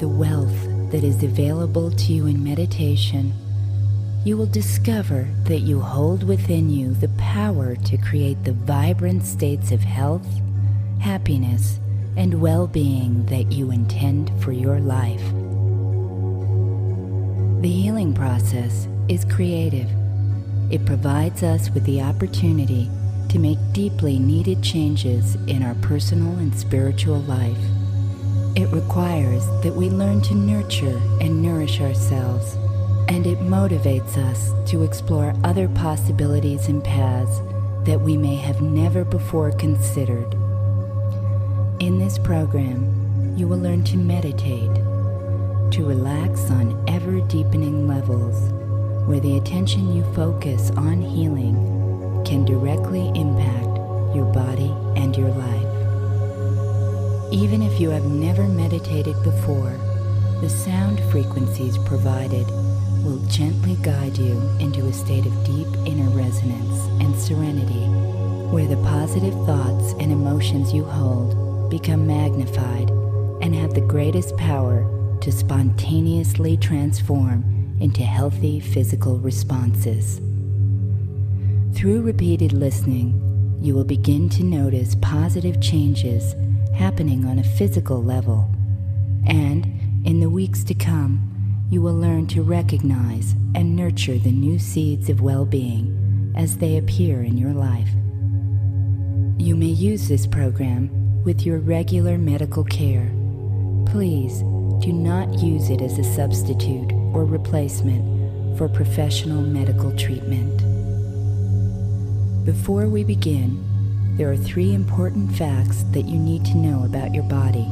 the wealth that is available to you in meditation, you will discover that you hold within you the power to create the vibrant states of health, happiness, and well being that you intend for your life. The healing process is creative. It provides us with the opportunity to make deeply needed changes in our personal and spiritual life. It requires that we learn to nurture and nourish ourselves, and it motivates us to explore other possibilities and paths that we may have never before considered. In this program, you will learn to meditate, to relax on ever deepening levels where the attention you focus on healing can directly impact your body and your life. Even if you have never meditated before, the sound frequencies provided will gently guide you into a state of deep inner resonance and serenity, where the positive thoughts and emotions you hold become magnified and have the greatest power to spontaneously transform into healthy physical responses. Through repeated listening, you will begin to notice positive changes happening on a physical level, and in the weeks to come, you will learn to recognize and nurture the new seeds of well being as they appear in your life. You may use this program with your regular medical care. Please do not use it as a substitute or replacement for professional medical treatment. Before we begin, there are three important facts that you need to know about your body.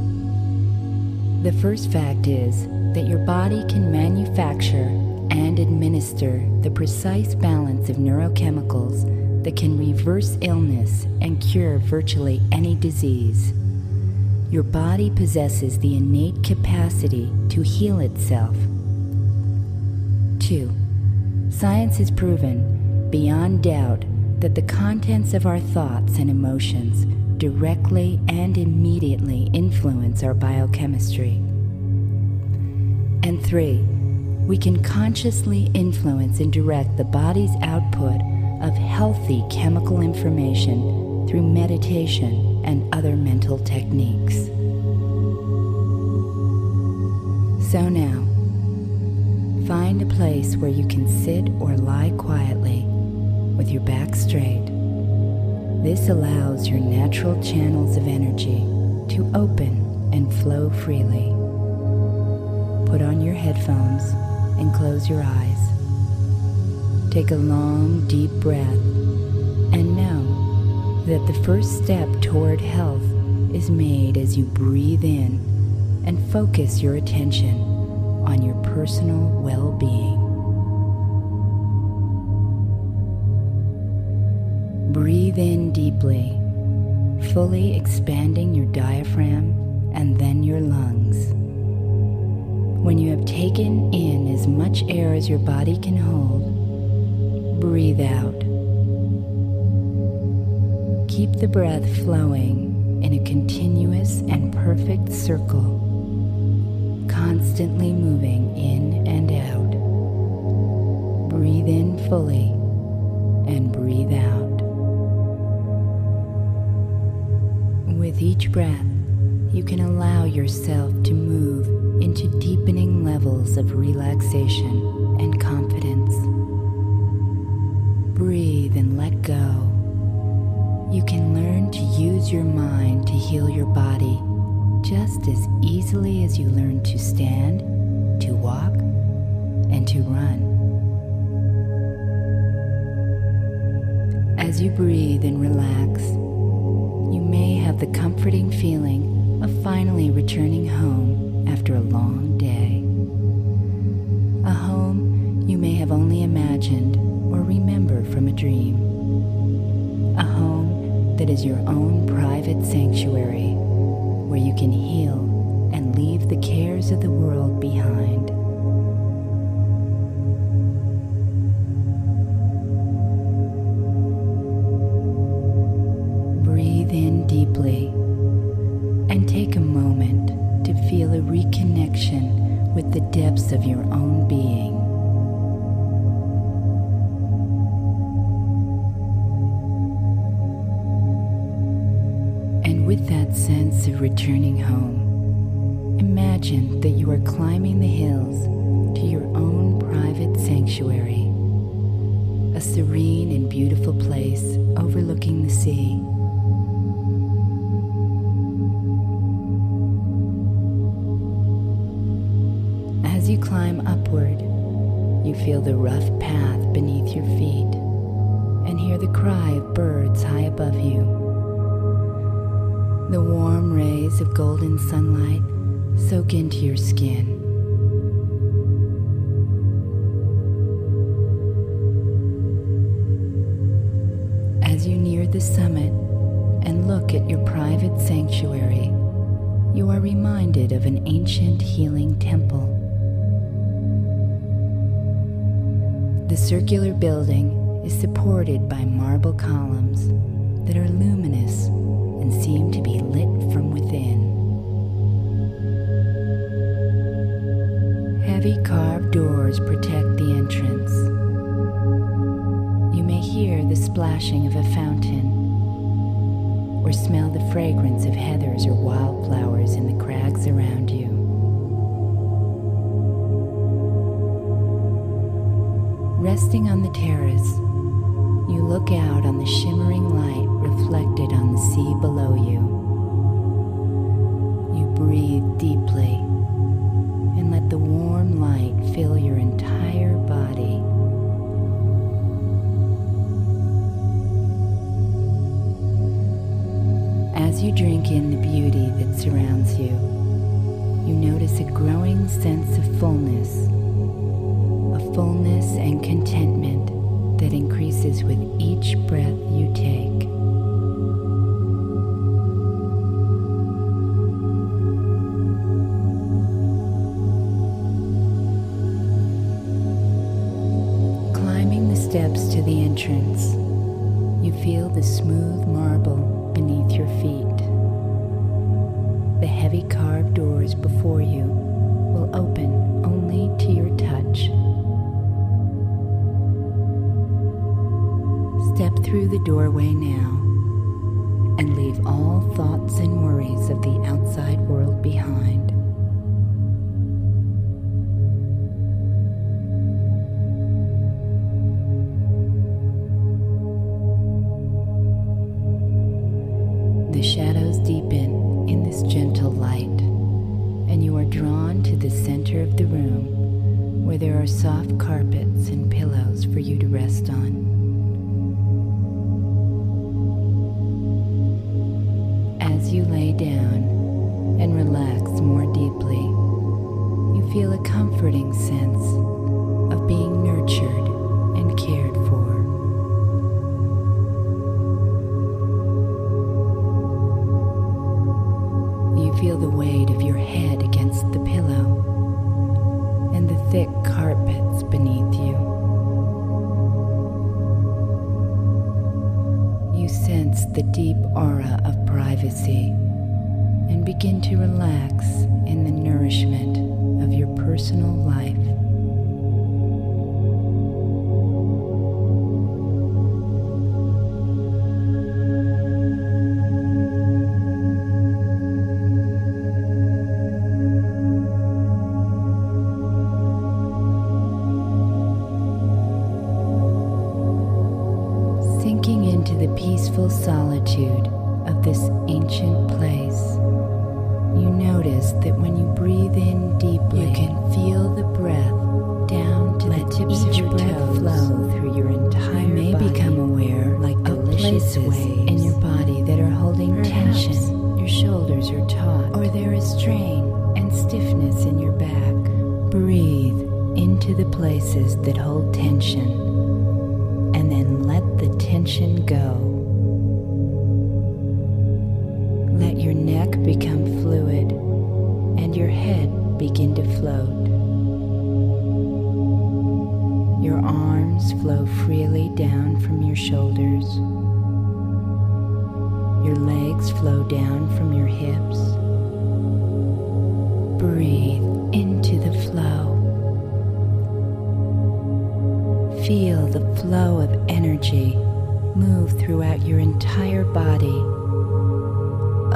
The first fact is that your body can manufacture and administer the precise balance of neurochemicals that can reverse illness and cure virtually any disease. Your body possesses the innate capacity to heal itself 2. Science has proven, beyond doubt, that the contents of our thoughts and emotions directly and immediately influence our biochemistry. And 3. We can consciously influence and direct the body's output of healthy chemical information through meditation and other mental techniques. So now, Find a place where you can sit or lie quietly with your back straight. This allows your natural channels of energy to open and flow freely. Put on your headphones and close your eyes. Take a long, deep breath and know that the first step toward health is made as you breathe in and focus your attention on your personal well fully expanding your diaphragm and then your lungs. When you have taken in as much air as your body can hold, breathe out. Keep the breath flowing in a continuous and perfect circle constantly moving in and out. Breathe in fully and breathe out. With each breath, you can allow yourself to move into deepening levels of relaxation and confidence. Breathe and let go. You can learn to use your mind to heal your body just as easily as you learn to stand, to walk, and to run. As you breathe and relax, you may have the comforting feeling of finally returning home after a long day. A home you may have only imagined or remember from a dream. A home that is your own private sanctuary where you can heal and leave the cares of the world behind. Climb upward, you feel the rough path beneath your feet and hear the cry of birds high above you. The warm rays of golden sunlight soak into your skin. As you near the summit and look at your private sanctuary, you are reminded of an ancient healing temple. Circular building is supported by marble columns that are luminous and seem to be lit from within. Heavy carved doors protect the entrance. You may hear the splashing of a fountain or smell the fragrance of heathers or wildflowers in the crags around you. Resting on the terrace, you look out on the shimmering light reflected on the sea below you. You breathe deeply feel the smooth marble beneath your feet. The heavy carved doors before you will open only to your touch. Step through the doorway now and leave all thoughts and worries of the outside world behind. Places in your body that are holding Perhaps tension. Your shoulders are taut, or there is strain and stiffness in your back. Breathe into the places that hold tension and then let the tension go. Hips. Breathe into the flow. Feel the flow of energy move throughout your entire body,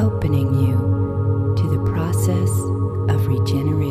opening you to the process of regeneration.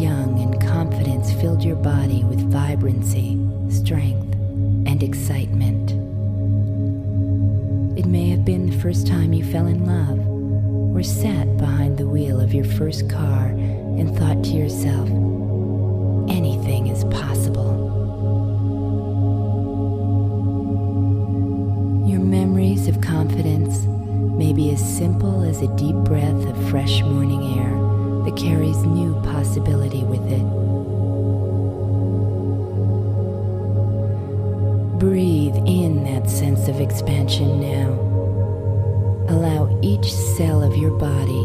Young and confidence filled your body with vibrancy, strength, and excitement. It may have been the first time you fell in love, or sat behind the wheel of your first car and thought to yourself, anything is possible. Your memories of confidence may be as simple as a deep breath of fresh morning air that carries new possibility with it. Breathe in that sense of expansion now. Allow each cell of your body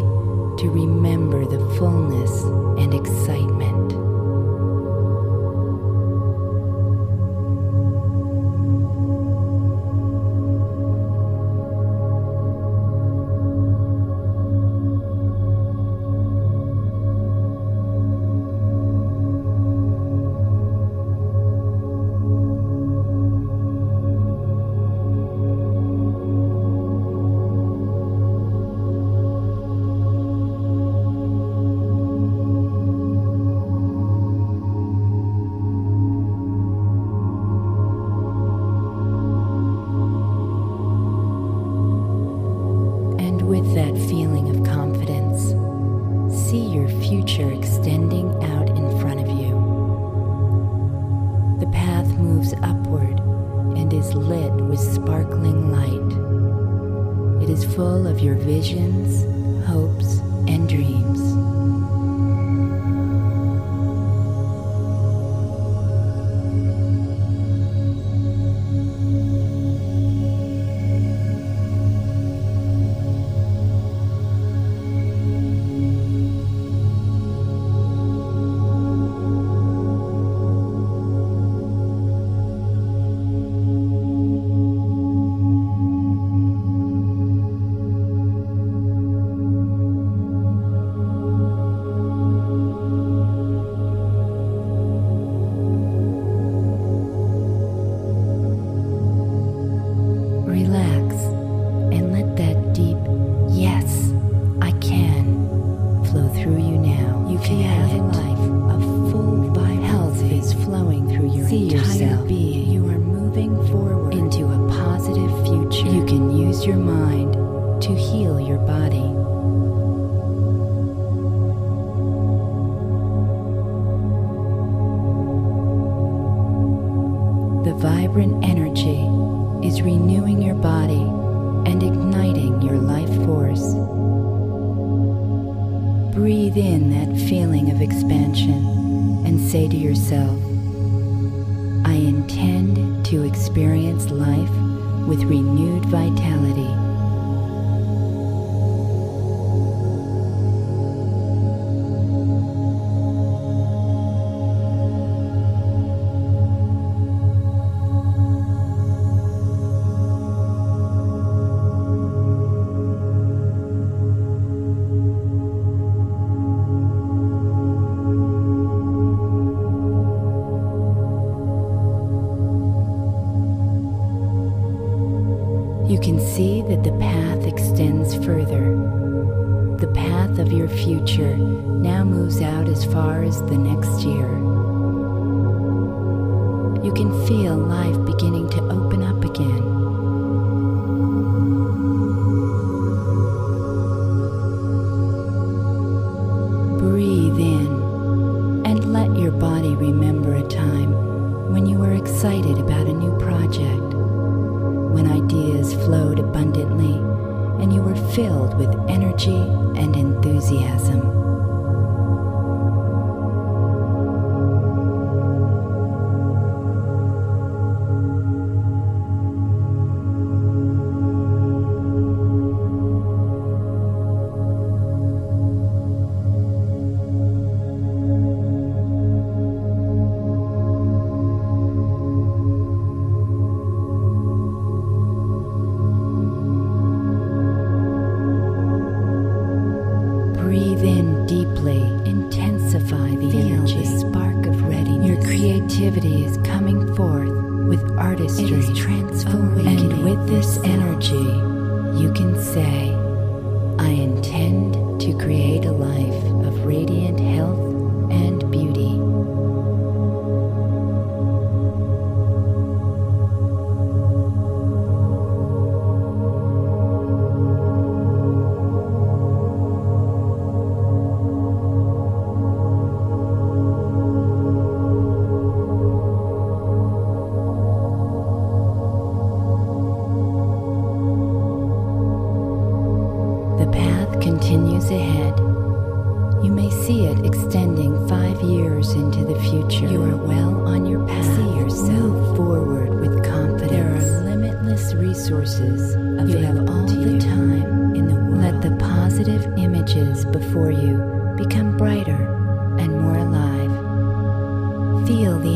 to remember the fullness and excitement.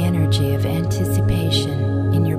The energy of anticipation in your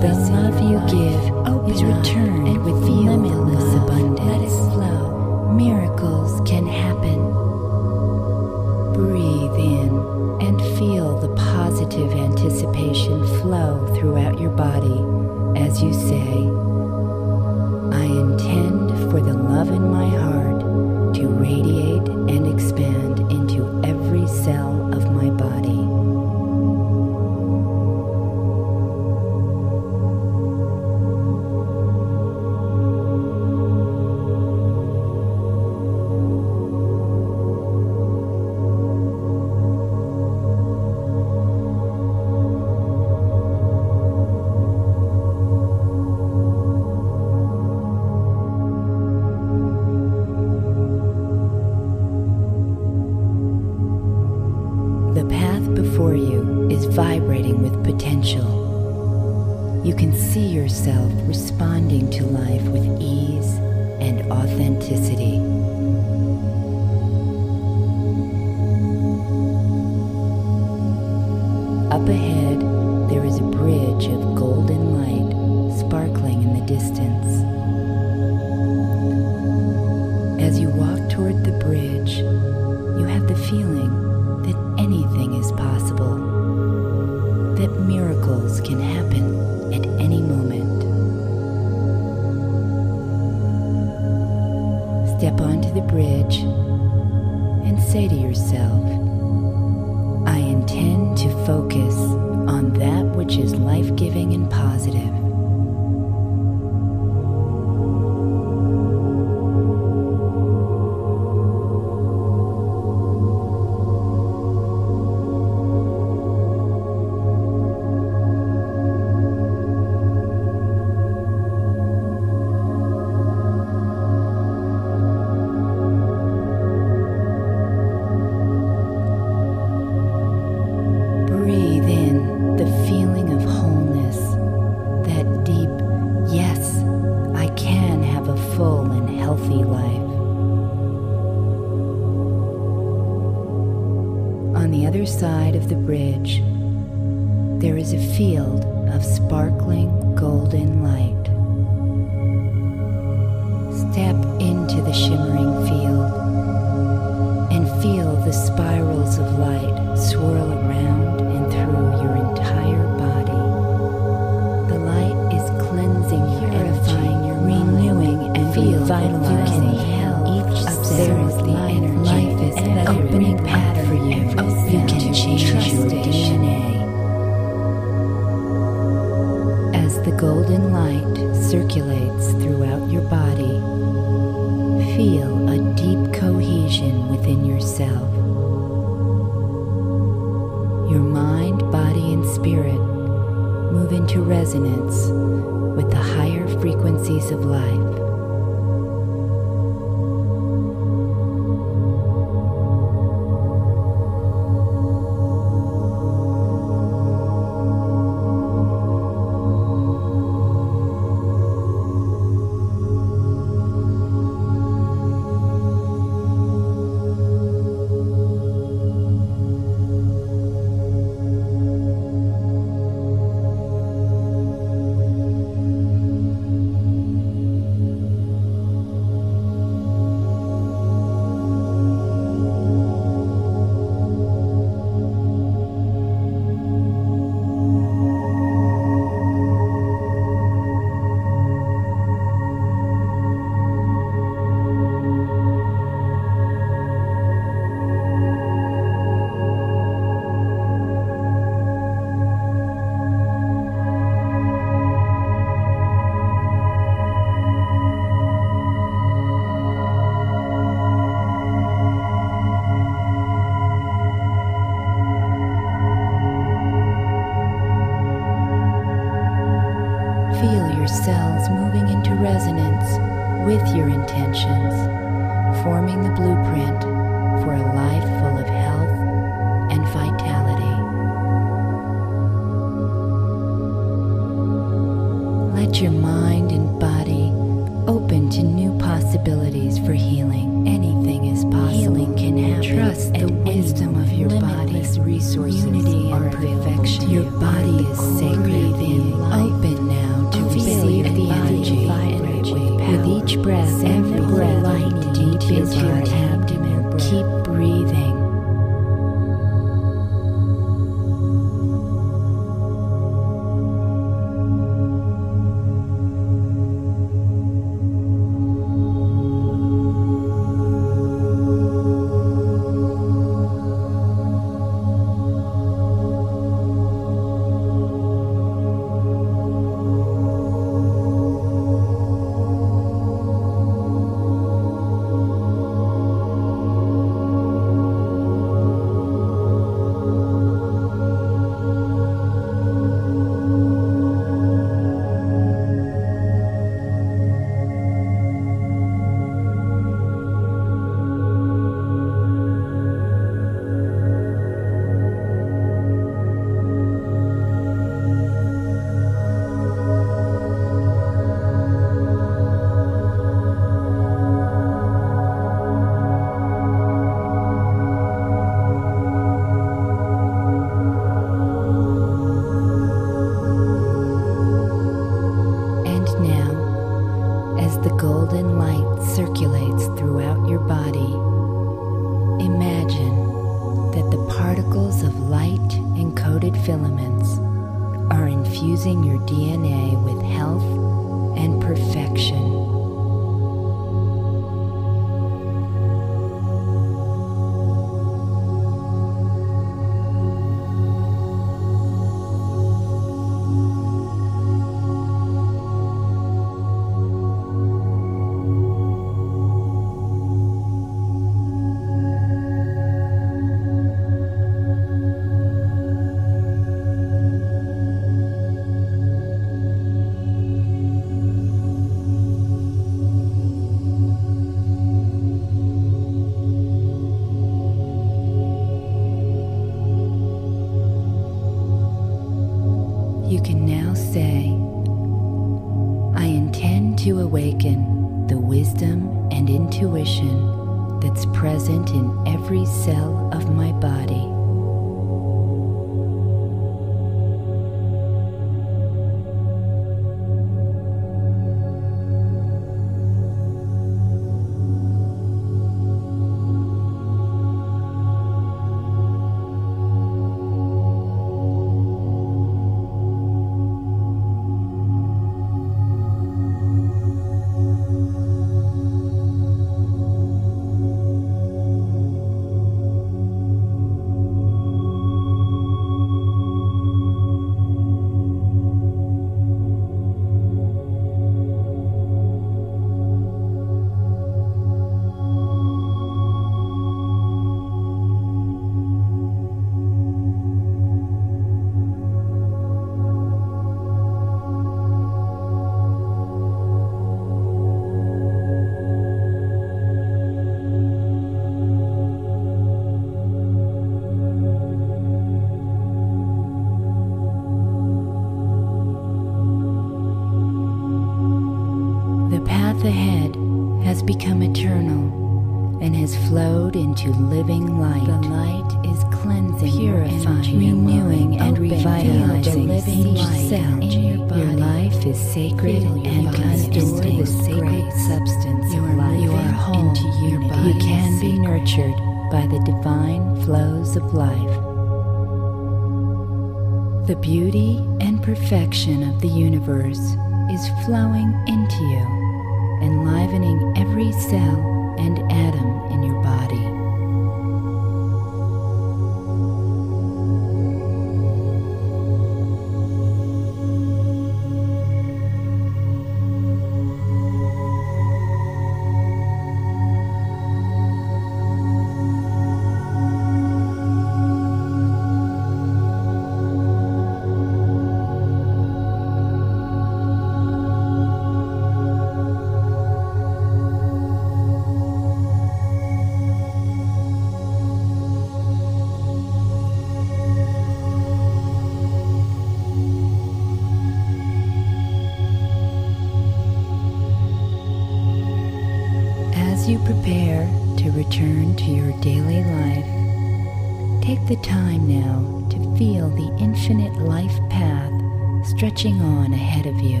stretching on ahead of you.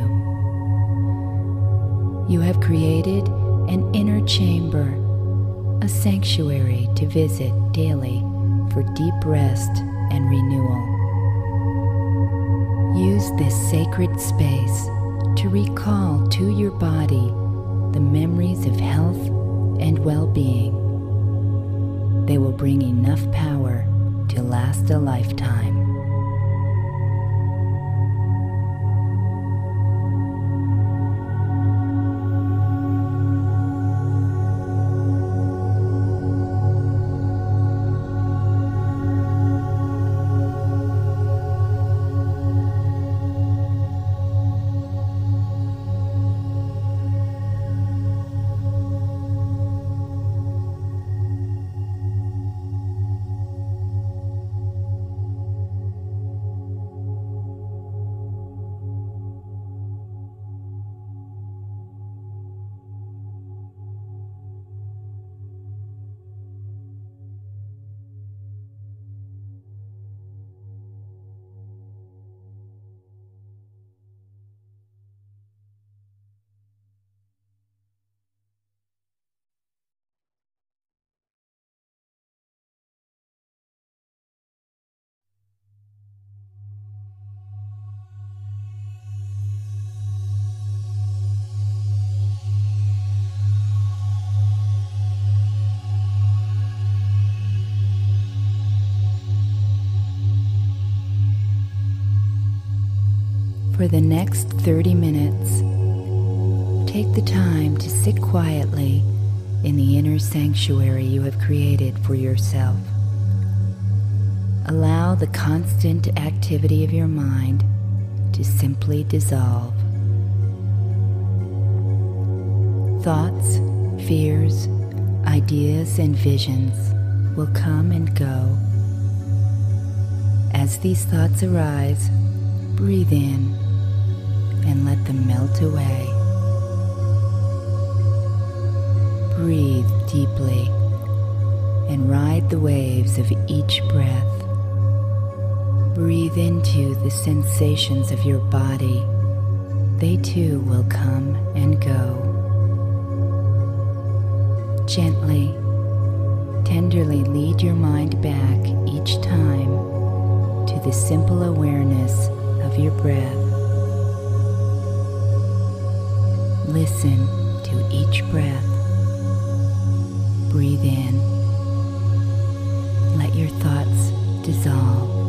You have created an inner chamber, a sanctuary to visit daily for deep rest and renewal. Use this sacred space to recall to your body the memories of health and well being. They will bring enough power to last a lifetime. The next 30 minutes, take the time to sit quietly in the inner sanctuary you have created for yourself. Allow the constant activity of your mind to simply dissolve. Thoughts, fears, ideas, and visions will come and go. As these thoughts arise, breathe in and let them melt away. Breathe deeply and ride the waves of each breath. Breathe into the sensations of your body. They too will come and go. Gently, tenderly lead your mind back each time to the simple awareness of your breath. Listen to each breath. Breathe in. Let your thoughts dissolve.